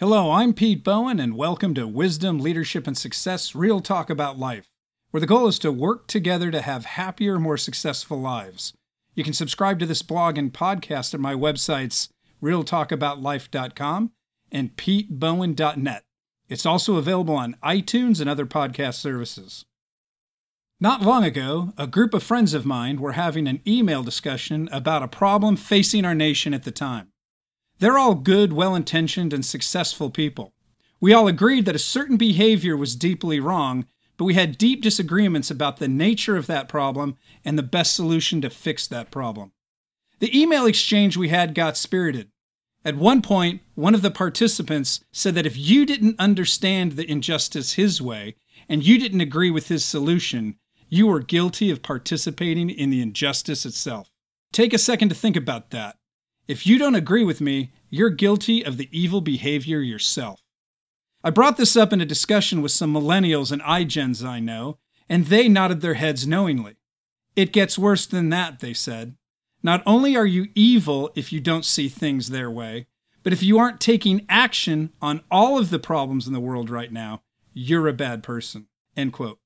Hello, I'm Pete Bowen, and welcome to Wisdom, Leadership, and Success Real Talk About Life, where the goal is to work together to have happier, more successful lives. You can subscribe to this blog and podcast at my websites, realtalkaboutlife.com and petebowen.net. It's also available on iTunes and other podcast services. Not long ago, a group of friends of mine were having an email discussion about a problem facing our nation at the time. They're all good, well intentioned, and successful people. We all agreed that a certain behavior was deeply wrong, but we had deep disagreements about the nature of that problem and the best solution to fix that problem. The email exchange we had got spirited. At one point, one of the participants said that if you didn't understand the injustice his way and you didn't agree with his solution, you were guilty of participating in the injustice itself. Take a second to think about that. If you don't agree with me, you're guilty of the evil behavior yourself. I brought this up in a discussion with some millennials and iGens I know, and they nodded their heads knowingly. It gets worse than that, they said. Not only are you evil if you don't see things their way, but if you aren't taking action on all of the problems in the world right now, you're a bad person. End quote.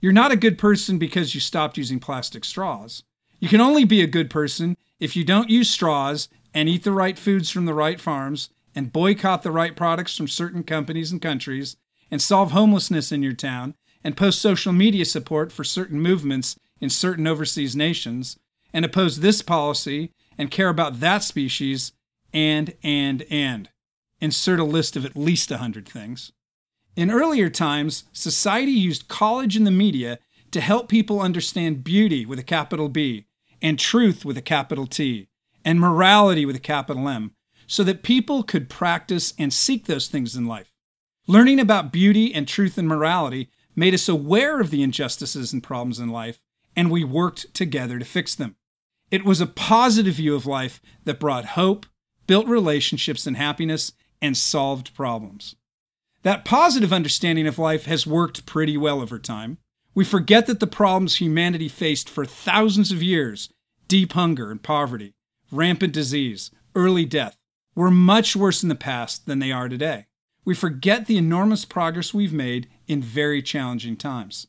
You're not a good person because you stopped using plastic straws. You can only be a good person if you don't use straws and eat the right foods from the right farms and boycott the right products from certain companies and countries and solve homelessness in your town and post social media support for certain movements in certain overseas nations and oppose this policy and care about that species and and and. Insert a list of at least a 100 things. In earlier times society used college and the media to help people understand beauty with a capital B and truth with a capital T and morality with a capital M, so that people could practice and seek those things in life. Learning about beauty and truth and morality made us aware of the injustices and problems in life, and we worked together to fix them. It was a positive view of life that brought hope, built relationships and happiness, and solved problems. That positive understanding of life has worked pretty well over time. We forget that the problems humanity faced for thousands of years deep hunger and poverty, rampant disease, early death were much worse in the past than they are today. We forget the enormous progress we've made in very challenging times.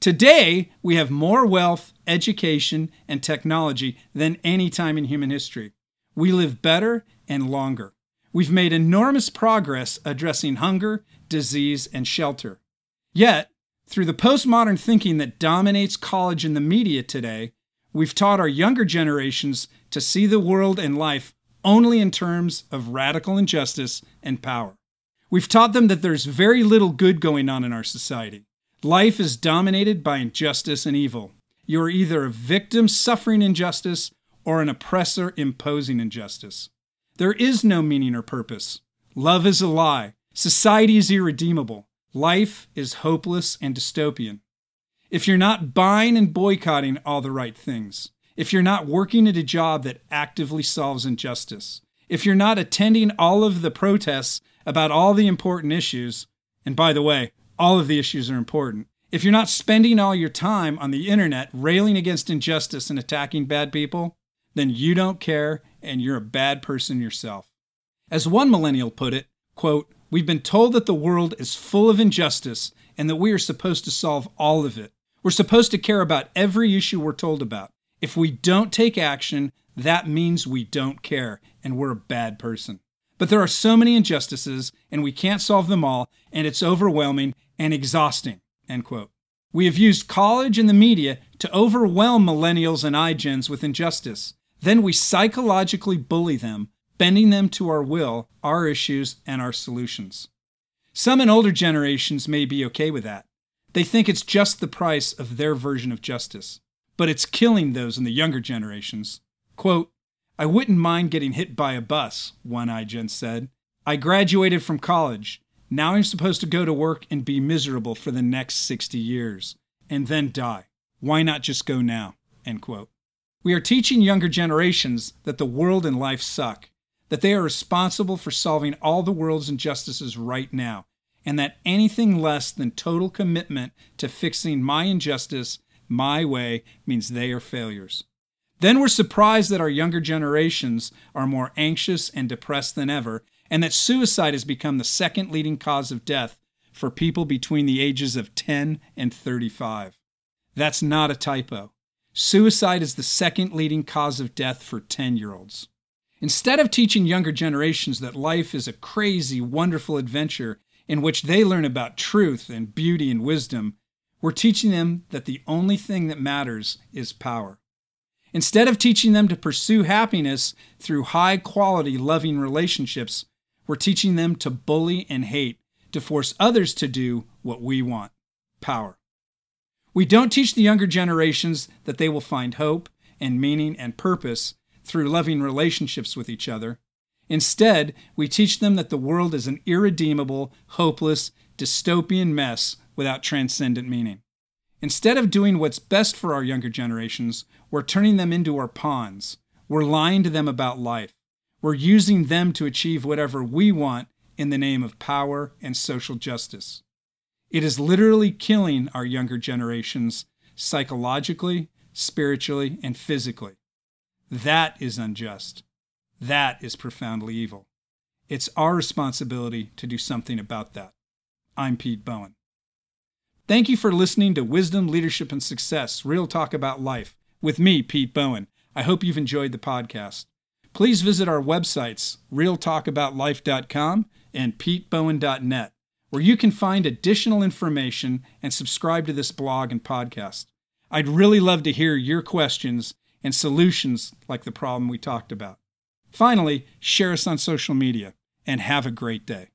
Today, we have more wealth, education, and technology than any time in human history. We live better and longer. We've made enormous progress addressing hunger, disease, and shelter. Yet, through the postmodern thinking that dominates college and the media today, we've taught our younger generations to see the world and life only in terms of radical injustice and power. We've taught them that there's very little good going on in our society. Life is dominated by injustice and evil. You're either a victim suffering injustice or an oppressor imposing injustice. There is no meaning or purpose. Love is a lie. Society is irredeemable. Life is hopeless and dystopian. If you're not buying and boycotting all the right things, if you're not working at a job that actively solves injustice, if you're not attending all of the protests about all the important issues, and by the way, all of the issues are important, if you're not spending all your time on the internet railing against injustice and attacking bad people, then you don't care and you're a bad person yourself. As one millennial put it, quote, We've been told that the world is full of injustice and that we are supposed to solve all of it. We're supposed to care about every issue we're told about. If we don't take action, that means we don't care and we're a bad person. But there are so many injustices and we can't solve them all, and it's overwhelming and exhausting. End quote. We have used college and the media to overwhelm millennials and iGens with injustice. Then we psychologically bully them, bending them to our will, our issues, and our solutions. Some in older generations may be okay with that. They think it's just the price of their version of justice, but it's killing those in the younger generations. Quote, I wouldn't mind getting hit by a bus, one iGen said. I graduated from college. Now I'm supposed to go to work and be miserable for the next 60 years, and then die. Why not just go now? End quote. We are teaching younger generations that the world and life suck, that they are responsible for solving all the world's injustices right now, and that anything less than total commitment to fixing my injustice my way means they are failures. Then we're surprised that our younger generations are more anxious and depressed than ever, and that suicide has become the second leading cause of death for people between the ages of 10 and 35. That's not a typo. Suicide is the second leading cause of death for 10 year olds. Instead of teaching younger generations that life is a crazy, wonderful adventure in which they learn about truth and beauty and wisdom, we're teaching them that the only thing that matters is power. Instead of teaching them to pursue happiness through high quality, loving relationships, we're teaching them to bully and hate, to force others to do what we want power. We don't teach the younger generations that they will find hope and meaning and purpose through loving relationships with each other. Instead, we teach them that the world is an irredeemable, hopeless, dystopian mess without transcendent meaning. Instead of doing what's best for our younger generations, we're turning them into our pawns. We're lying to them about life. We're using them to achieve whatever we want in the name of power and social justice. It is literally killing our younger generations psychologically, spiritually, and physically. That is unjust. That is profoundly evil. It's our responsibility to do something about that. I'm Pete Bowen. Thank you for listening to Wisdom, Leadership, and Success Real Talk About Life with me, Pete Bowen. I hope you've enjoyed the podcast please visit our websites, realtalkaboutlife.com and petebowen.net, where you can find additional information and subscribe to this blog and podcast. I'd really love to hear your questions and solutions like the problem we talked about. Finally, share us on social media and have a great day.